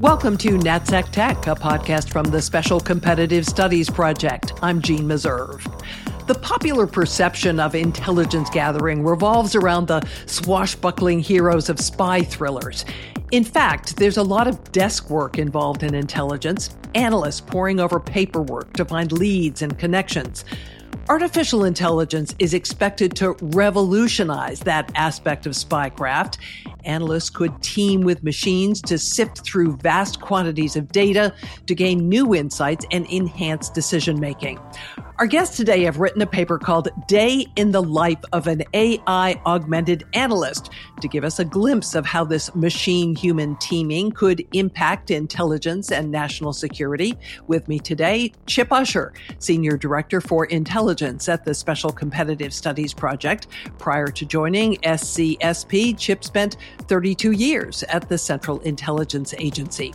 Welcome to NatSec Tech, a podcast from the Special Competitive Studies Project. I'm Jeanne Meserve. The popular perception of intelligence gathering revolves around the swashbuckling heroes of spy thrillers. In fact, there's a lot of desk work involved in intelligence, analysts poring over paperwork to find leads and connections. Artificial intelligence is expected to revolutionize that aspect of spycraft. Analysts could team with machines to sift through vast quantities of data to gain new insights and enhance decision making. Our guests today have written a paper called Day in the Life of an AI Augmented Analyst to give us a glimpse of how this machine human teaming could impact intelligence and national security. With me today, Chip Usher, Senior Director for Intelligence at the Special Competitive Studies Project. Prior to joining SCSP, Chip spent 32 years at the Central Intelligence Agency.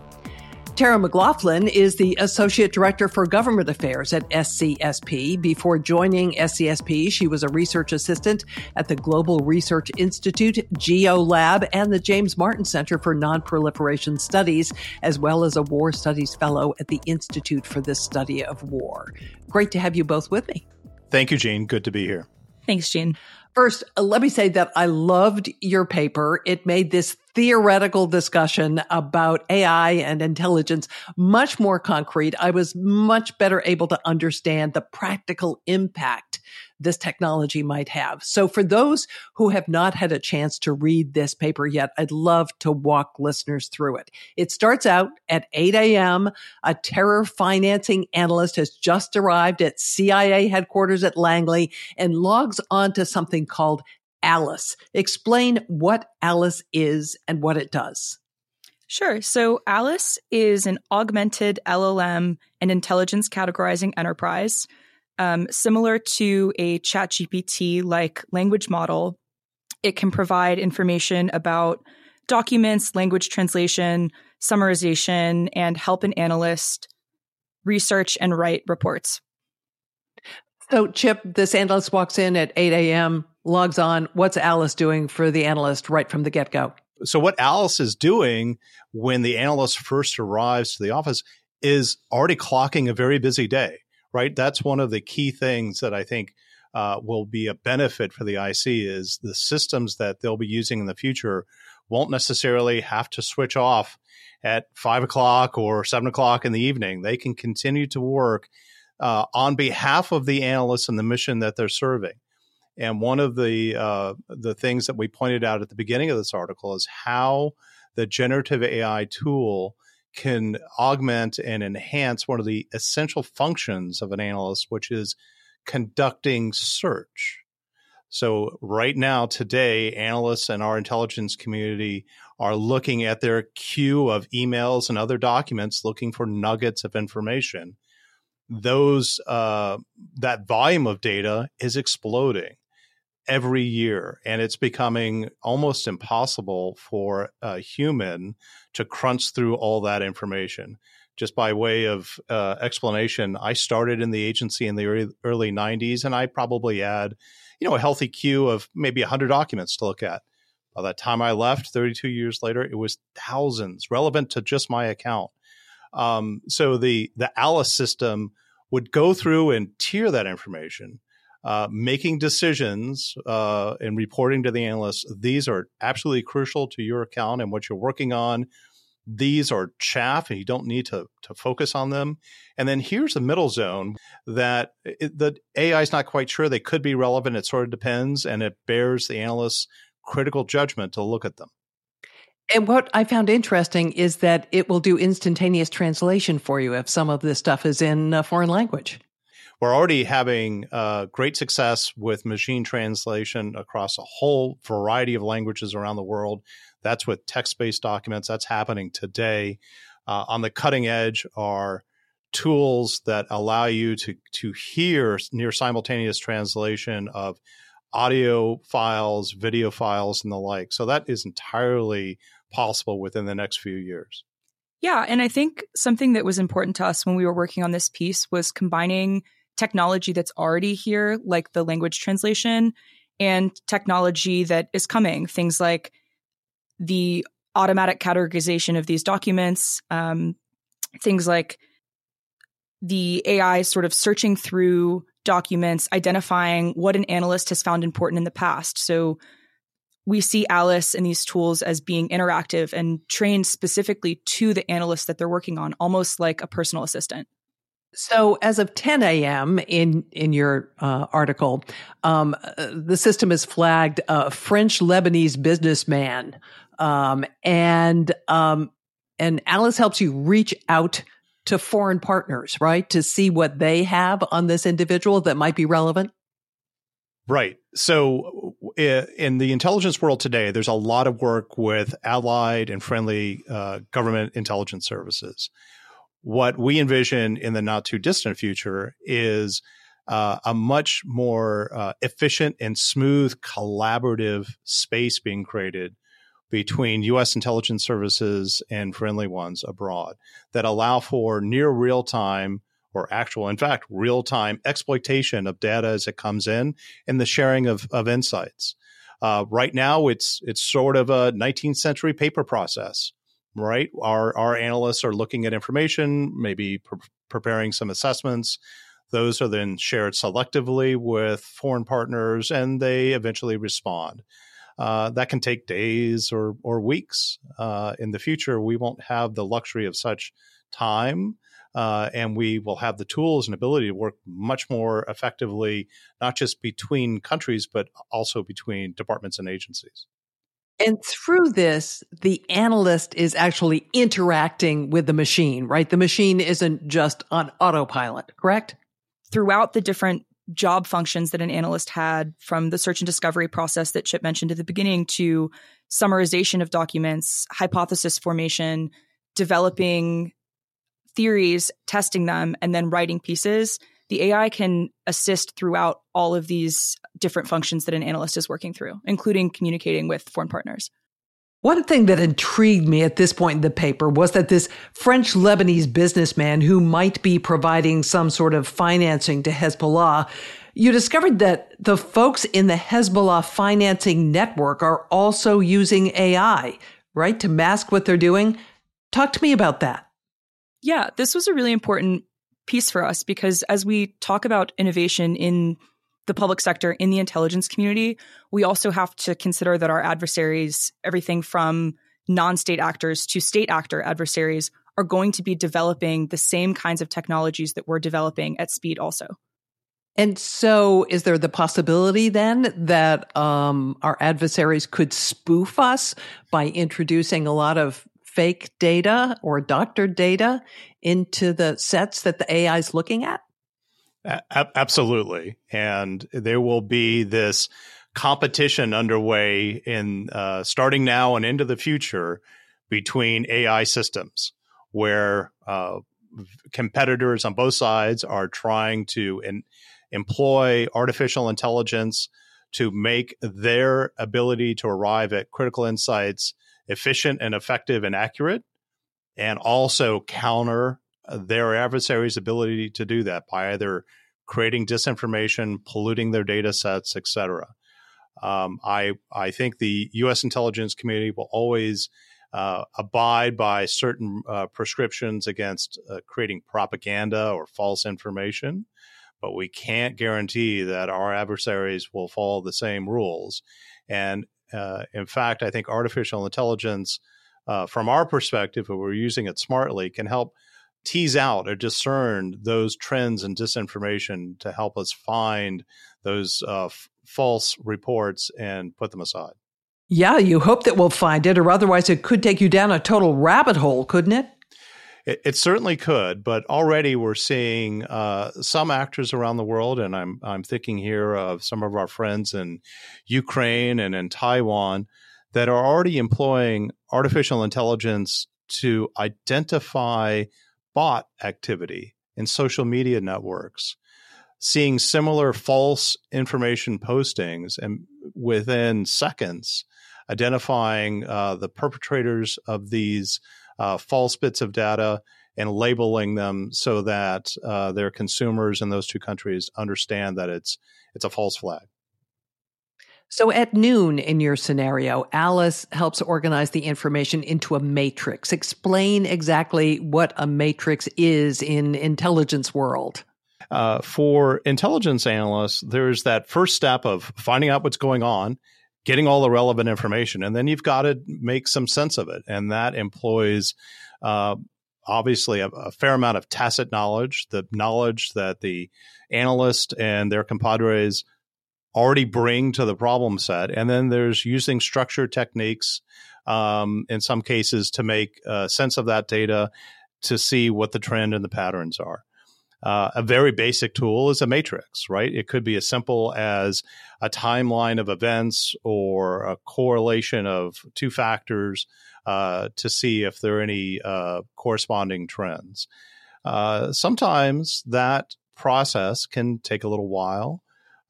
Tara McLaughlin is the Associate Director for Government Affairs at SCSP. Before joining SCSP, she was a research assistant at the Global Research Institute, GeoLab, and the James Martin Center for Nonproliferation Studies, as well as a War Studies Fellow at the Institute for the Study of War. Great to have you both with me. Thank you, Jeanne. Good to be here. Thanks, Jeanne. First, let me say that I loved your paper. It made this theoretical discussion about AI and intelligence much more concrete. I was much better able to understand the practical impact this technology might have. So for those who have not had a chance to read this paper yet, I'd love to walk listeners through it. It starts out at 8 a.m. A terror financing analyst has just arrived at CIA headquarters at Langley and logs on to something called Alice. Explain what Alice is and what it does. Sure. So Alice is an augmented LLM and intelligence categorizing enterprise um, similar to a ChatGPT like language model, it can provide information about documents, language translation, summarization, and help an analyst research and write reports. So, Chip, this analyst walks in at 8 a.m., logs on. What's Alice doing for the analyst right from the get go? So, what Alice is doing when the analyst first arrives to the office is already clocking a very busy day right? That's one of the key things that I think uh, will be a benefit for the IC is the systems that they'll be using in the future won't necessarily have to switch off at five o'clock or seven o'clock in the evening. They can continue to work uh, on behalf of the analysts and the mission that they're serving. And one of the uh, the things that we pointed out at the beginning of this article is how the generative AI tool can augment and enhance one of the essential functions of an analyst, which is conducting search. So, right now, today, analysts and our intelligence community are looking at their queue of emails and other documents looking for nuggets of information. Those, uh, that volume of data is exploding every year, and it's becoming almost impossible for a human to crunch through all that information. Just by way of uh, explanation, I started in the agency in the early, early 90s, and I probably had, you know, a healthy queue of maybe 100 documents to look at. By the time I left, 32 years later, it was thousands relevant to just my account. Um, so the the Alice system would go through and tier that information uh, making decisions uh, and reporting to the analysts. These are absolutely crucial to your account and what you're working on. These are chaff, and you don't need to to focus on them. And then here's the middle zone that it, the AI is not quite sure they could be relevant. It sort of depends, and it bears the analyst's critical judgment to look at them. And what I found interesting is that it will do instantaneous translation for you if some of this stuff is in a foreign language we're already having uh, great success with machine translation across a whole variety of languages around the world. That's with text based documents. That's happening today. Uh, on the cutting edge are tools that allow you to, to hear near simultaneous translation of audio files, video files, and the like. So that is entirely possible within the next few years. Yeah. And I think something that was important to us when we were working on this piece was combining technology that's already here, like the language translation, and technology that is coming. Things like the automatic categorization of these documents, um, things like the AI sort of searching through documents, identifying what an analyst has found important in the past. So we see Alice and these tools as being interactive and trained specifically to the analyst that they're working on, almost like a personal assistant. So, as of 10 a.m. in in your uh, article, um, the system has flagged a French Lebanese businessman, um, and um, and Alice helps you reach out to foreign partners, right, to see what they have on this individual that might be relevant. Right. So, in the intelligence world today, there's a lot of work with allied and friendly uh, government intelligence services what we envision in the not too distant future is uh, a much more uh, efficient and smooth collaborative space being created between U.S. intelligence services and friendly ones abroad that allow for near real time or actual, in fact, real time exploitation of data as it comes in and the sharing of, of insights. Uh, right now, it's it's sort of a 19th century paper process right? Our our analysts are looking at information, maybe pre- preparing some assessments. Those are then shared selectively with foreign partners, and they eventually respond. Uh, that can take days or or weeks. Uh, in the future, we won't have the luxury of such time. Uh, and we will have the tools and ability to work much more effectively, not just between countries, but also between departments and agencies. And through this, the analyst is actually interacting with the machine, right? The machine isn't just on autopilot, correct? Throughout the different job functions that an analyst had from the search and discovery process that Chip mentioned at the beginning to summarization of documents, hypothesis formation, developing theories, testing them, and then writing pieces the AI can assist throughout all of these different functions that an analyst is working through, including communicating with foreign partners. One thing that intrigued me at this point in the paper was that this French Lebanese businessman who might be providing some sort of financing to Hezbollah, you discovered that the folks in the Hezbollah financing network are also using AI, right, to mask what they're doing. Talk to me about that. Yeah, this was a really important piece for us because as we talk about innovation in the public sector, in the intelligence community, we also have to consider that our adversaries, everything from non state actors to state actor adversaries, are going to be developing the same kinds of technologies that we're developing at speed also. And so, is there the possibility then that um, our adversaries could spoof us by introducing a lot of fake data or doctored data into the sets that the AI is looking at? A- absolutely. And there will be this competition underway in uh, starting now and into the future between AI systems where uh, competitors on both sides are trying to in- employ artificial intelligence to make their ability to arrive at critical insights efficient and effective and accurate, and also counter uh, their adversaries' ability to do that by either creating disinformation, polluting their data sets, etc. Um, I I think the U.S. intelligence community will always uh, abide by certain uh, prescriptions against uh, creating propaganda or false information, but we can't guarantee that our adversaries will follow the same rules. And uh, in fact, I think artificial intelligence, uh, from our perspective, if we're using it smartly, can help tease out or discern those trends and disinformation to help us find those uh, f- false reports and put them aside. Yeah, you hope that we'll find it, or otherwise it could take you down a total rabbit hole, couldn't it? It, it certainly could, but already we're seeing uh, some actors around the world, and I'm I'm thinking here of some of our friends in Ukraine and in Taiwan that are already employing artificial intelligence to identify bot activity in social media networks, seeing similar false information postings, and within seconds, identifying uh, the perpetrators of these uh, false bits of data and labeling them so that uh, their consumers in those two countries understand that it's it's a false flag. So at noon in your scenario, Alice helps organize the information into a matrix. Explain exactly what a matrix is in intelligence world. Uh, for intelligence analysts, there's that first step of finding out what's going on, getting all the relevant information, and then you've got to make some sense of it. And that employs uh, obviously a, a, fair amount of tacit knowledge, the knowledge that the analyst and their compadres already bring to the problem set. And then there's using structured techniques um, in some cases to make uh, sense of that data to see what the trend and the patterns are. Uh, a very basic tool is a matrix, right? It could be as simple as a timeline of events or a correlation of two factors uh, to see if there are any uh, corresponding trends. Uh, sometimes that process can take a little while.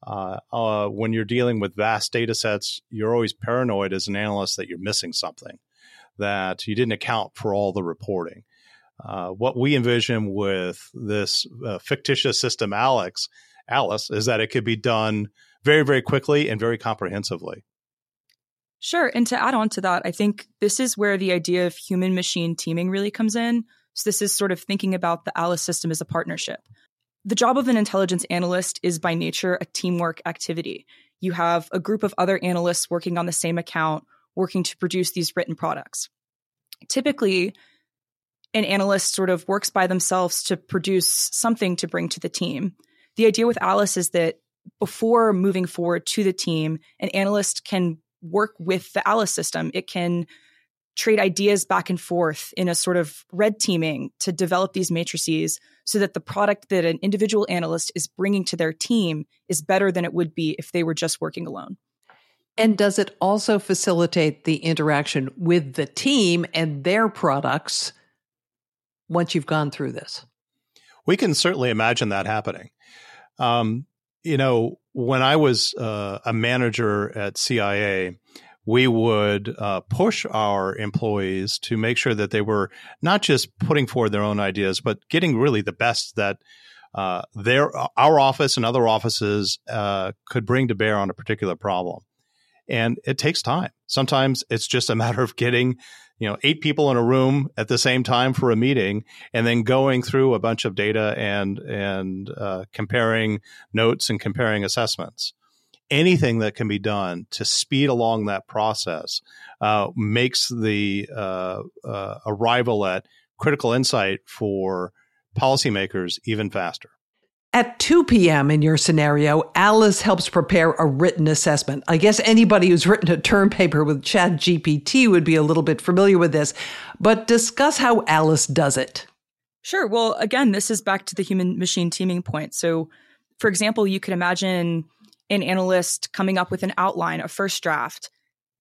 Uh, uh, when you're dealing with vast data sets, you're always paranoid as an analyst that you're missing something, that you didn't account for all the reporting. Uh, what we envision with this uh, fictitious system, Alex, Alice, is that it could be done very, very quickly and very comprehensively. Sure. And to add on to that, I think this is where the idea of human machine teaming really comes in. So, this is sort of thinking about the Alice system as a partnership. The job of an intelligence analyst is by nature a teamwork activity. You have a group of other analysts working on the same account, working to produce these written products. Typically, an analyst sort of works by themselves to produce something to bring to the team. The idea with Alice is that before moving forward to the team, an analyst can work with the Alice system. It can trade ideas back and forth in a sort of red teaming to develop these matrices so that the product that an individual analyst is bringing to their team is better than it would be if they were just working alone. And does it also facilitate the interaction with the team and their products once you've gone through this? We can certainly imagine that happening. Um, you know, when I was uh, a manager at CIA, we would uh, push our employees to make sure that they were not just putting forward their own ideas, but getting really the best that uh, their our office and other offices uh, could bring to bear on a particular problem. And it takes time. Sometimes it's just a matter of getting you know eight people in a room at the same time for a meeting and then going through a bunch of data and and uh, comparing notes and comparing assessments. Anything that can be done to speed along that process uh, makes the uh, uh arrival at critical insight for policymakers even faster at 2 p.m. in your scenario, Alice helps prepare a written assessment. I guess anybody who's written a term paper with ChatGPT would be a little bit familiar with this, but discuss how Alice does it. Sure. Well, again, this is back to the human machine teaming point. So, for example, you could imagine an analyst coming up with an outline, a first draft,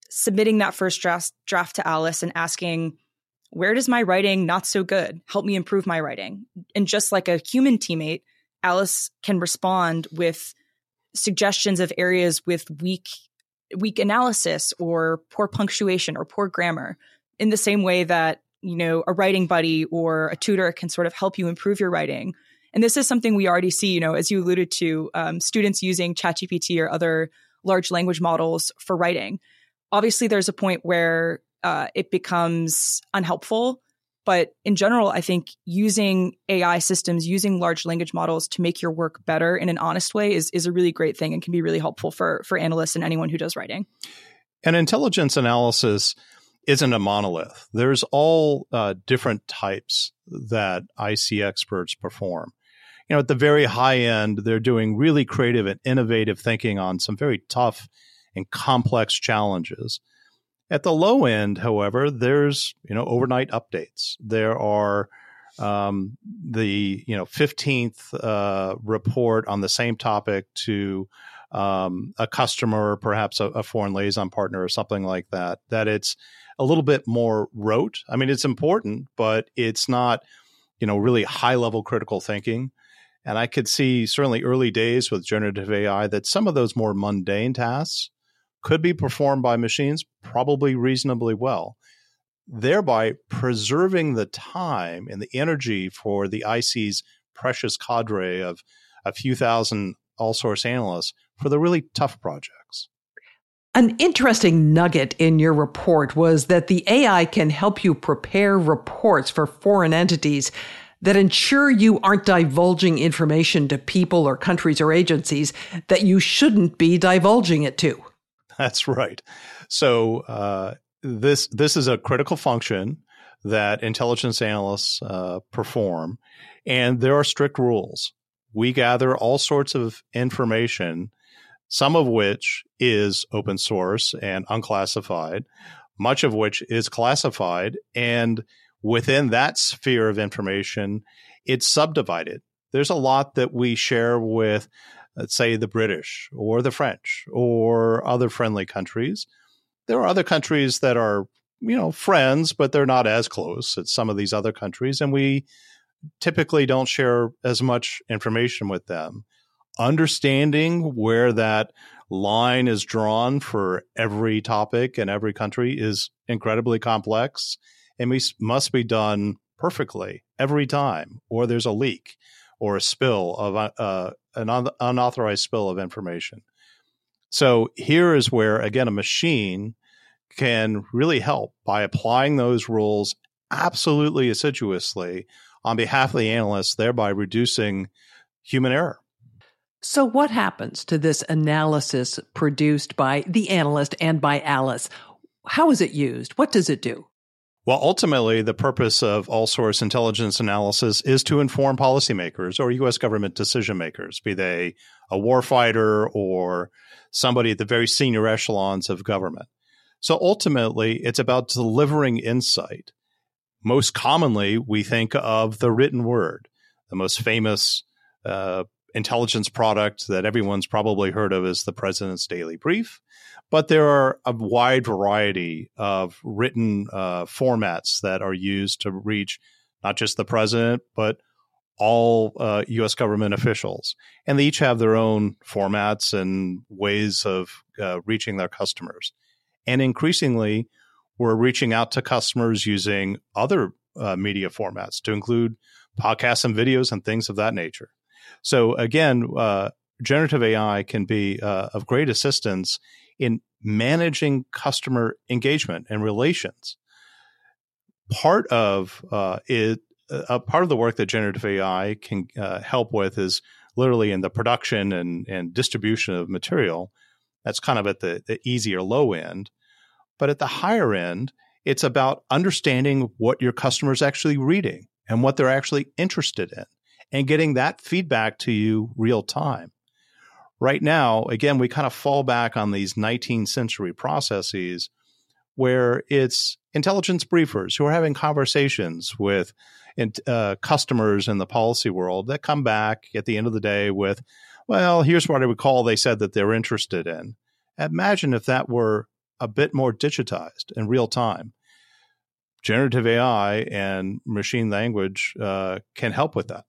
submitting that first draft, draft to Alice and asking, where does my writing not so good? Help me improve my writing. And just like a human teammate, Alice can respond with suggestions of areas with weak weak analysis or poor punctuation or poor grammar in the same way that you know a writing buddy or a tutor can sort of help you improve your writing. And this is something we already see you know as you alluded to um, students using chatgpt or other large language models for writing. Obviously there's a point where uh, it becomes unhelpful but in general, I think using AI systems, using large language models to make your work better in an honest way is, is a really great thing and can be really helpful for, for analysts and anyone who does writing. And intelligence analysis isn't a monolith. There's all uh, different types that IC experts perform. You know, at the very high end, they're doing really creative and innovative thinking on some very tough and complex challenges. At the low end, however, there's you know overnight updates. There are um, the you know 15th uh, report on the same topic to um, a customer, perhaps a, a, foreign liaison partner or something like that. That it's a little bit more rote. I mean, it's important, but it's not you know really high level critical thinking. And I could see certainly early days with generative AI that some of those more mundane tasks could be performed by machines probably reasonably well, thereby preserving the time and the energy for the IC's precious cadre of a few thousand all source analysts for the really tough projects. An interesting nugget in your report was that the AI can help you prepare reports for foreign entities that ensure you aren't divulging information to people or countries or agencies that you shouldn't be divulging it to. That's right. So uh, this this is a critical function that intelligence analysts uh, perform, and there are strict rules. We gather all sorts of information some of which is open source and unclassified, much of which is classified. And within that sphere of information, it's subdivided. There's a lot that we share with, let's say, the British or the French or other friendly countries. There are other countries that are, you know, friends, but they're not as close as some of these other countries. And we typically don't share as much information with them understanding where that line is drawn for every topic and every country is incredibly complex and we must be done perfectly every time or there's a leak or a spill of uh, uh an un- unauthorized spill of information so here is where again a machine can really help by applying those rules absolutely assiduously on behalf of the analyst thereby reducing human error so, what happens to this analysis produced by the analyst and by Alice? How is it used? What does it do? Well, ultimately, the purpose of all source intelligence analysis is to inform policymakers or U.S. government decision makers, be they a warfighter or somebody at the very senior echelons of government. So ultimately, it's about delivering insight. Most commonly, we think of the written word, the most famous uh, intelligence product that everyone's probably heard of is the President's Daily Brief. But there are a wide variety of written uh, formats that are used to reach not just the president, but all uh, U.S. government officials. And they each have their own formats and ways of uh, reaching their customers. And increasingly, we're reaching out to customers using other uh, media formats to include podcasts and videos and things of that nature. So again, uh, generative AI can be uh, of great assistance in managing customer engagement and relations. Part of uh, it, a part of the work that generative AI can uh, help with is literally in the production and, and distribution of material. That's kind of at the, the easy or low end. But at the higher end, it's about understanding what your customer is actually reading and what they're actually interested in and getting that feedback to you real time. Right now, again, we kind of fall back on these 19th century processes where it's intelligence briefers who are having conversations with uh, customers in the policy world that come back at the end of the day with, well, here's what I recall they said that they're interested in. Imagine if that were a bit more digitized in real time. Generative AI and machine language uh, can help with that.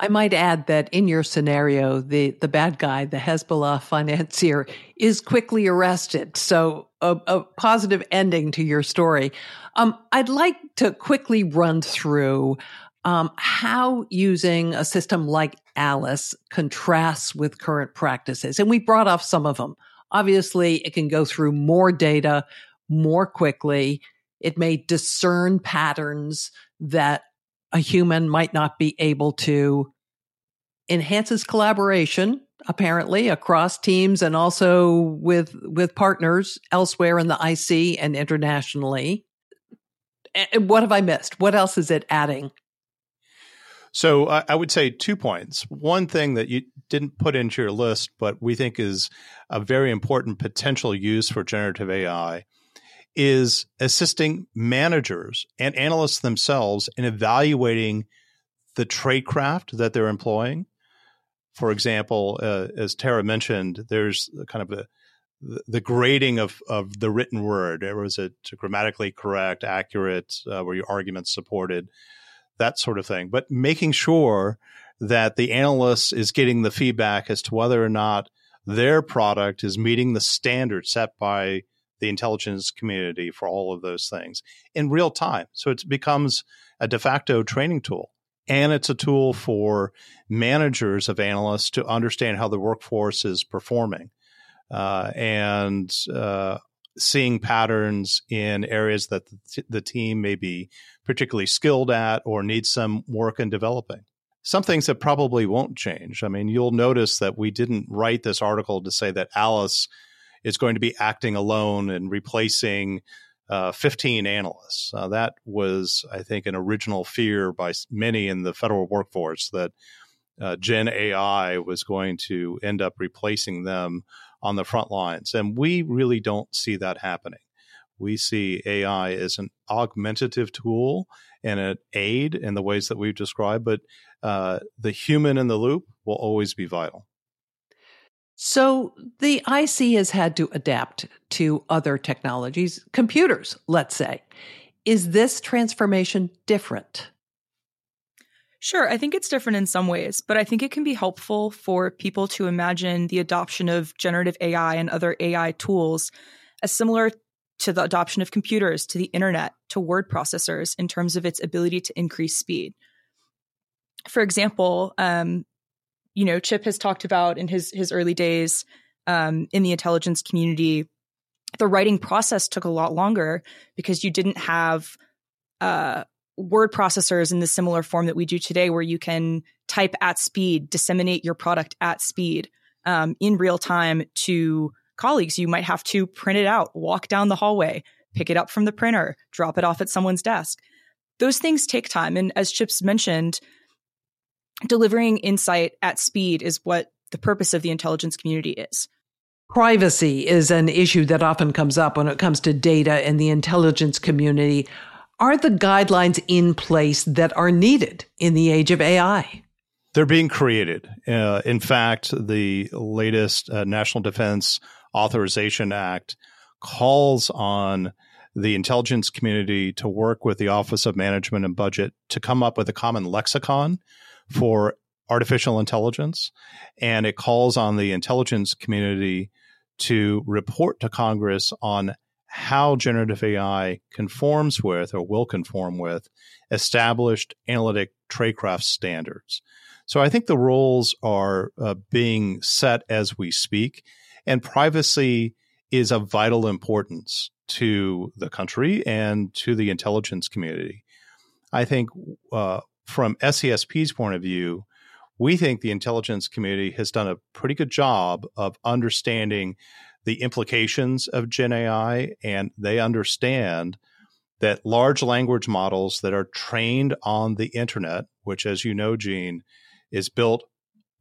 I might add that in your scenario, the, the bad guy, the Hezbollah financier, is quickly arrested. So a, a positive ending to your story. Um, I'd like to quickly run through um, how using a system like Alice contrasts with current practices. And we brought off some of them. Obviously, it can go through more data more quickly. It may discern patterns that a human might not be able to enhances collaboration apparently across teams and also with with partners elsewhere in the IC and internationally. And what have I missed? What else is it adding? So I would say two points. One thing that you didn't put into your list, but we think is a very important potential use for generative AI is assisting managers and analysts themselves in evaluating the tradecraft that they're employing. For example, uh, as Tara mentioned, there's kind of a the grading of, of the written word. Was it grammatically correct, accurate? Uh, were your arguments supported? That sort of thing. But making sure that the analyst is getting the feedback as to whether or not their product is meeting the standard set by the intelligence community for all of those things in real time. So it becomes a de facto training tool. And it's a tool for managers of analysts to understand how the workforce is performing. uh, and uh, seeing patterns in areas that the, the team may be particularly skilled at or needs some work in developing. Some things that probably won't change. I mean, you'll notice that we didn't write this article to say that Alice is going to be acting alone and replacing uh, 15 analysts. Uh, that was, I think, an original fear by many in the federal workforce that uh, Gen AI was going to end up replacing them on the front lines. And we really don't see that happening. We see AI as an augmentative tool and an aid in the ways that we've described, but uh, the human in the loop will always be vital. So the IC has had to adapt to other technologies, computers, let's say. Is this transformation different? Sure, I think it's different in some ways, but I think it can be helpful for people to imagine the adoption of generative AI and other AI tools as similar to the adoption of computers, to the internet, to word processors in terms of its ability to increase speed. For example, um, you know, Chip has talked about in his his early days um, in the intelligence community, the writing process took a lot longer because you didn't have uh, word processors in the similar form that we do today, where you can type at speed, disseminate your product at speed um, in real time to colleagues. You might have to print it out, walk down the hallway, pick it up from the printer, drop it off at someone's desk. Those things take time. And as Chip's mentioned, delivering insight at speed is what the purpose of the intelligence community is. Privacy is an issue that often comes up when it comes to data in the intelligence community. Are the guidelines in place that are needed in the age of AI? They're being created. Uh, in fact, the latest uh, National Defense Authorization Act calls on the intelligence community to work with the Office of Management and Budget to come up with a common lexicon for artificial intelligence, and it calls on the intelligence community to report to Congress on how generative AI conforms with or will conform with established analytic tradecraft standards. So I think the rules are uh, being set as we speak, and privacy is of vital importance to the country and to the intelligence community. I think uh, from SCSP's point of view, we think the intelligence community has done a pretty good job of understanding the implications of Gen AI, and they understand that large language models that are trained on the internet, which, as you know, Jeanne, is built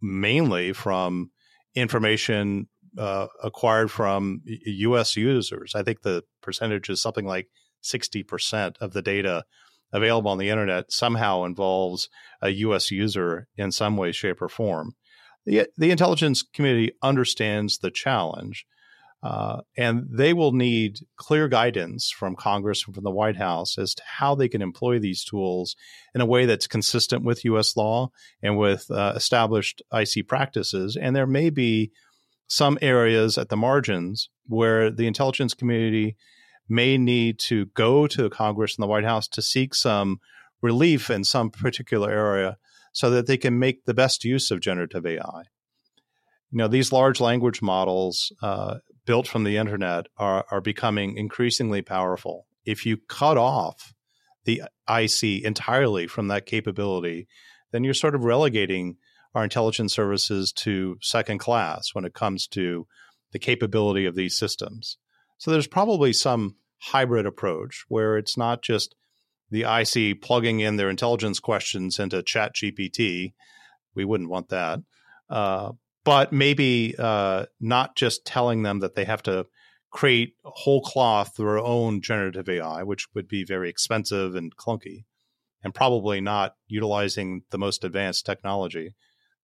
mainly from information uh, acquired from US users. I think the percentage is something like 60% of the data available on the internet somehow involves a U.S. user in some way, shape, or form. The, the intelligence community understands the challenge, uh, and they will need clear guidance from Congress and from the White House as to how they can employ these tools in a way that's consistent with U.S. law and with uh, established IC practices. And there may be some areas at the margins where the intelligence community may need to go to Congress and the White House to seek some relief in some particular area so that they can make the best use of generative AI. You know, these large language models uh, built from the internet are, are becoming increasingly powerful. If you cut off the IC entirely from that capability, then you're sort of relegating our intelligence services to second class when it comes to the capability of these systems. So there's probably some hybrid approach where it's not just the IC plugging in their intelligence questions into Chat GPT. We wouldn't want that. Uh, but maybe uh, not just telling them that they have to create whole cloth their own generative AI, which would be very expensive and clunky, and probably not utilizing the most advanced technology.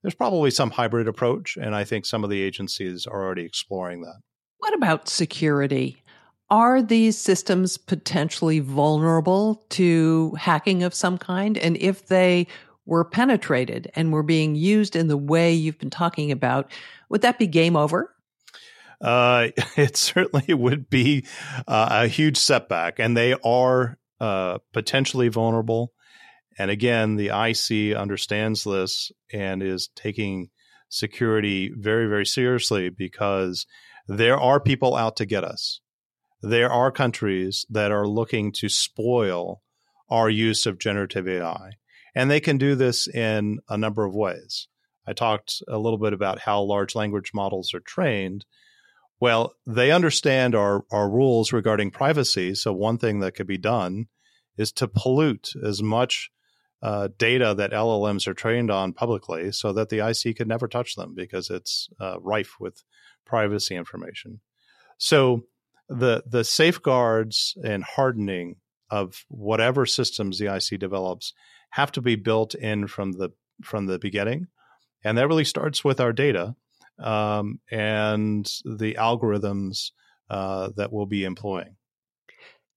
There's probably some hybrid approach, and I think some of the agencies are already exploring that. What about security? Are these systems potentially vulnerable to hacking of some kind? And if they were penetrated and were being used in the way you've been talking about, would that be game over? Uh, it certainly would be uh, a huge setback, and they are uh, potentially vulnerable. And again, the IC understands this and is taking security very, very seriously because there are people out to get us. There are countries that are looking to spoil our use of generative AI. And they can do this in a number of ways. I talked a little bit about how large language models are trained. Well, they understand our, our rules regarding privacy. So, one thing that could be done is to pollute as much uh, data that LLMs are trained on publicly so that the IC could never touch them because it's uh, rife with privacy information. So, the, the safeguards and hardening of whatever systems the IC develops have to be built in from the from the beginning, and that really starts with our data um, and the algorithms uh, that we'll be employing.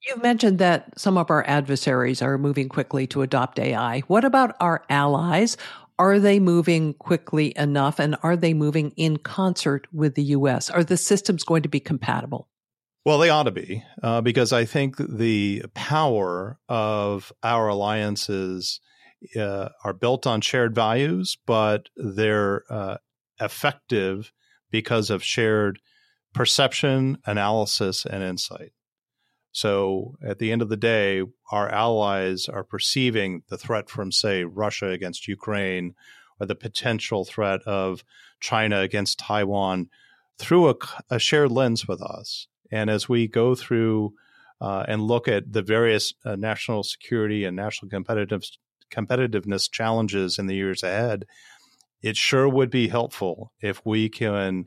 You've mentioned that some of our adversaries are moving quickly to adopt AI. What about our allies? Are they moving quickly enough and are they moving in concert with the US? Are the systems going to be compatible? Well, they ought to be, uh, because I think the power of our alliances uh, are built on shared values, but they're uh, effective because of shared perception, analysis, and insight. So at the end of the day, our allies are perceiving the threat from, say, Russia against Ukraine or the potential threat of China against Taiwan through a, a shared lens with us. And as we go through uh, and look at the various uh, national security and national competitive, competitiveness challenges in the years ahead, it sure would be helpful if we can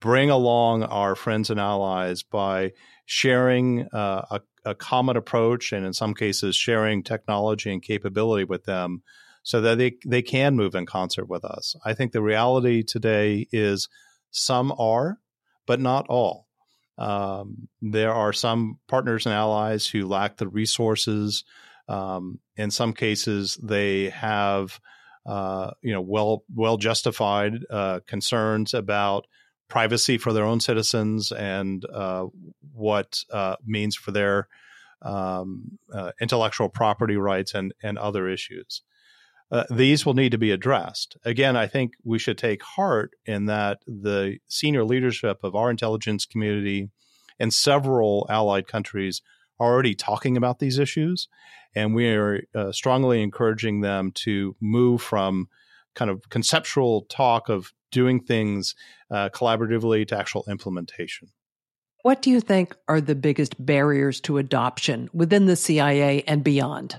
bring along our friends and allies by sharing uh, a, a, common approach and in some cases sharing technology and capability with them so that they, they can move in concert with us. I think the reality today is some are, but not all. Um, there are some partners and allies who lack the resources. Um, in some cases, they have uh, you know well well justified uh, concerns about privacy for their own citizens and uh, what uh, means for their um, uh, intellectual property rights and and other issues. Uh, these will need to be addressed. Again, I think we should take heart in that the senior leadership of our intelligence community and several allied countries are already talking about these issues. And we are uh, strongly encouraging them to move from kind of conceptual talk of doing things uh, collaboratively to actual implementation. What do you think are the biggest barriers to adoption within the CIA and beyond?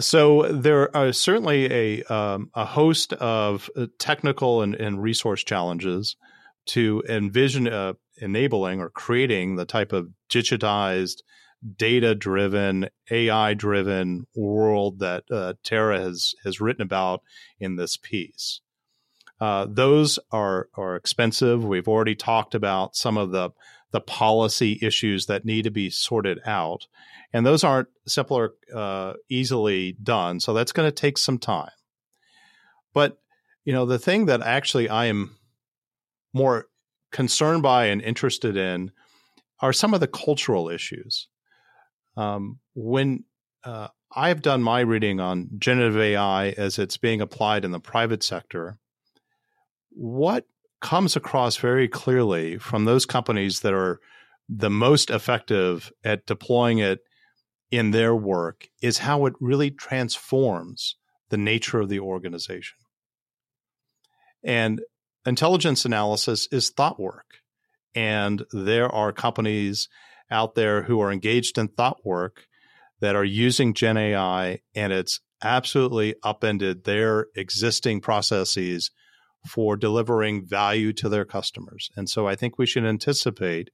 So there are certainly a um, a host of uh, technical and, and resource challenges to envision uh, enabling or creating the type of digitized, data driven, AI driven world that uh, Tara has has written about in this piece. Uh, those are are expensive. We've already talked about some of the the policy issues that need to be sorted out, and those aren't simple or uh, easily done. So that's going to take some time. But you know, the thing that actually I am more concerned by and interested in are some of the cultural issues. Um, when uh, I've done my reading on generative AI as it's being applied in the private sector, what comes across very clearly from those companies that are the most effective at deploying it in their work is how it really transforms the nature of the organization. And intelligence analysis is thought work. And there are companies out there who are engaged in thought work that are using Gen AI, and it's absolutely upended their existing processes for delivering value to their customers. And so I think we should anticipate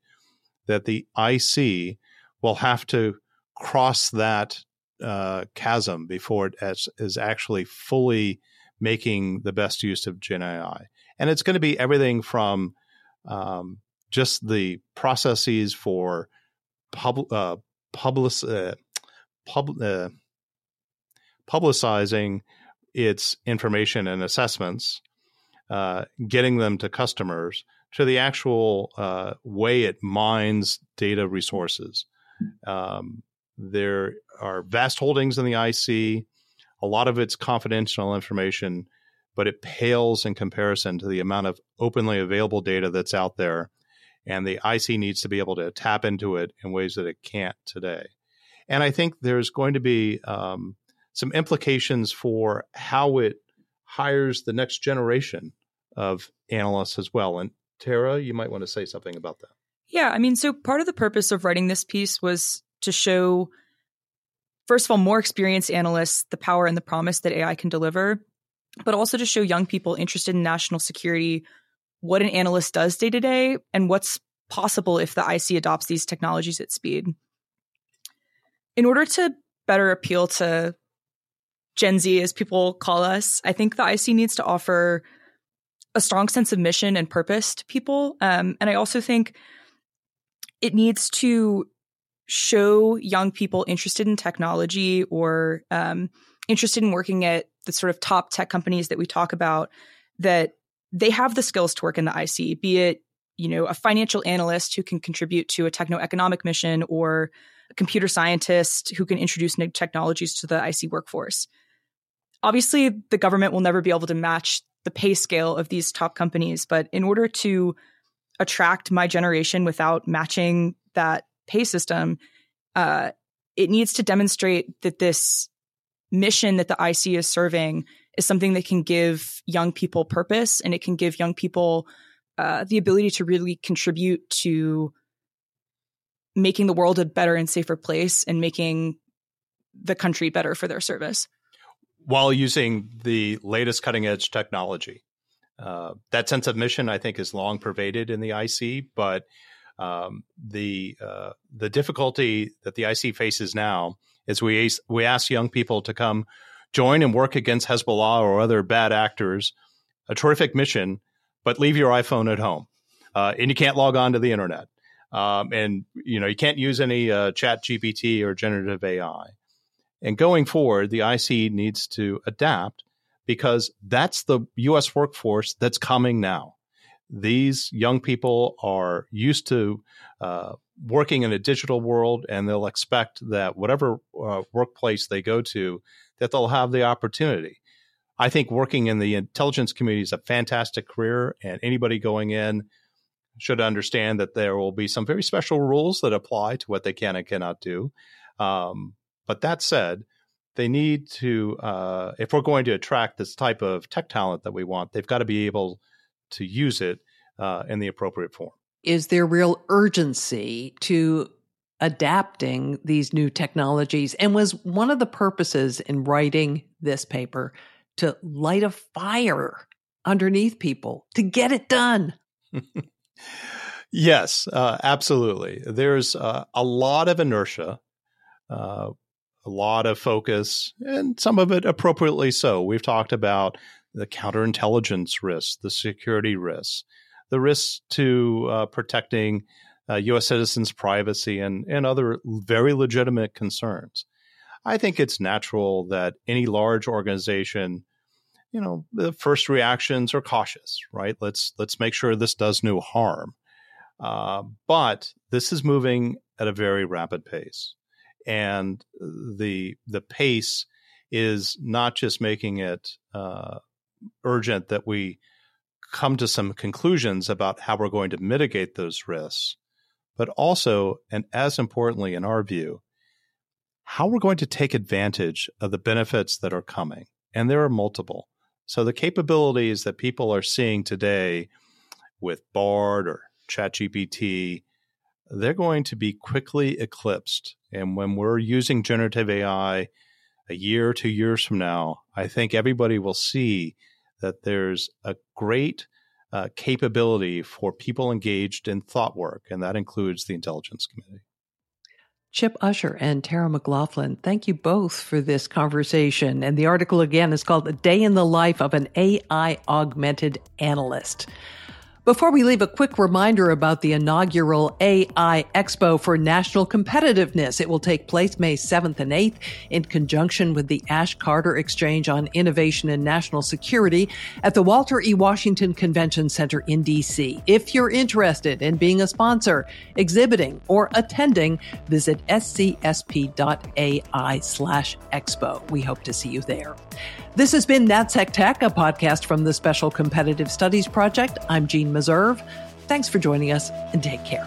that the IC will have to cross that uh, chasm before it is actually fully making the best use of Gen AI and it's going to be everything from um, just the processes for pub, uh, public, uh, pub, uh, publicizing its information and assessments, uh, getting them to customers, to the actual uh, way it mines data resources. Um, there are vast holdings in the IC. A lot of it's confidential information but it pales in comparison to the amount of openly available data that's out there. And the IC needs to be able to tap into it in ways that it can't today. And I think there's going to be um, some implications for how it hires the next generation of analysts as well. And Tara, you might want to say something about that. Yeah, I mean, so part of the purpose of writing this piece was to show, first of all, more experienced analysts the power and the promise that AI can deliver, but also to show young people interested in national security what an analyst does day to day and what's possible if the IC adopts these technologies at speed. In order to better appeal to Gen Z, as people call us, I think the IC needs to offer a strong sense of mission and purpose to people. Um, and I also think it needs to show young people interested in technology or um, interested in working at the sort of top tech companies that we talk about that they have the skills to work in the IC, be it you know a financial analyst who can contribute to a techno-economic mission or a computer scientist who can introduce new technologies to the IC workforce. Obviously, the government will never be able to match the pay scale of these top companies. But in order to attract my generation without matching that pay system, uh, it needs to demonstrate that this mission that the IC is serving is something that can give young people purpose and it can give young people uh, the ability to really contribute to making the world a better and safer place and making the country better for their service while using the latest cutting edge technology. Uh, that sense of mission, I think, is long pervaded in the IC, but um, the uh, the difficulty that the IC faces now is we we ask young people to come join and work against Hezbollah or other bad actors, a terrific mission, but leave your iPhone at home, uh, and you can't log on to the internet, um, and you know you can't use any uh, Chat GPT or generative AI. And going forward, the IC needs to adapt because that's the US workforce that's coming now. These young people are used to uh, working in a digital world and they'll expect that whatever uh, workplace they go to, that they'll have the opportunity. I think working in the intelligence community is a fantastic career, and anybody going in should understand that there will be some very special rules that apply to what they can and cannot do. Um, but that said, they need to, uh, if we're going to attract this type of tech talent that we want, they've got to be able to use it uh, in the appropriate form. Is there real urgency to adapting these new technologies? And was one of the purposes in writing this paper to light a fire underneath people to get it done? yes, uh, absolutely. There's uh, a lot of inertia uh, a lot of focus, and some of it appropriately so. We've talked about the counterintelligence risks, the security risks, the risks to uh, protecting uh, U.S. citizens' privacy, and, and other very legitimate concerns. I think it's natural that any large organization, you know, the first reactions are cautious, right? Let's let's make sure this does no harm. Uh, but this is moving at a very rapid pace and the the pace is not just making it uh, urgent that we come to some conclusions about how we're going to mitigate those risks, but also, and as importantly, in our view, how we're going to take advantage of the benefits that are coming. And there are multiple. So the capabilities that people are seeing today with Bard or ChatGPT they're going to be quickly eclipsed. And when we're using generative AI a year or two years from now, I think everybody will see that there's a great uh, capability for people engaged in thought work, and that includes the intelligence Committee. Chip Usher and Tara McLaughlin, thank you both for this conversation. And the article again is called A Day in the Life of an AI Augmented Analyst. Before we leave, a quick reminder about the inaugural AI Expo for National Competitiveness. It will take place May 7th and 8th in conjunction with the Ash Carter Exchange on Innovation and National Security at the Walter E. Washington Convention Center in D.C. If you're interested in being a sponsor, exhibiting, or attending, visit scsp.ai slash expo. We hope to see you there. This has been NatSec Tech, a podcast from the Special Competitive Studies Project. I'm Jeanne Meserve. Thanks for joining us and take care.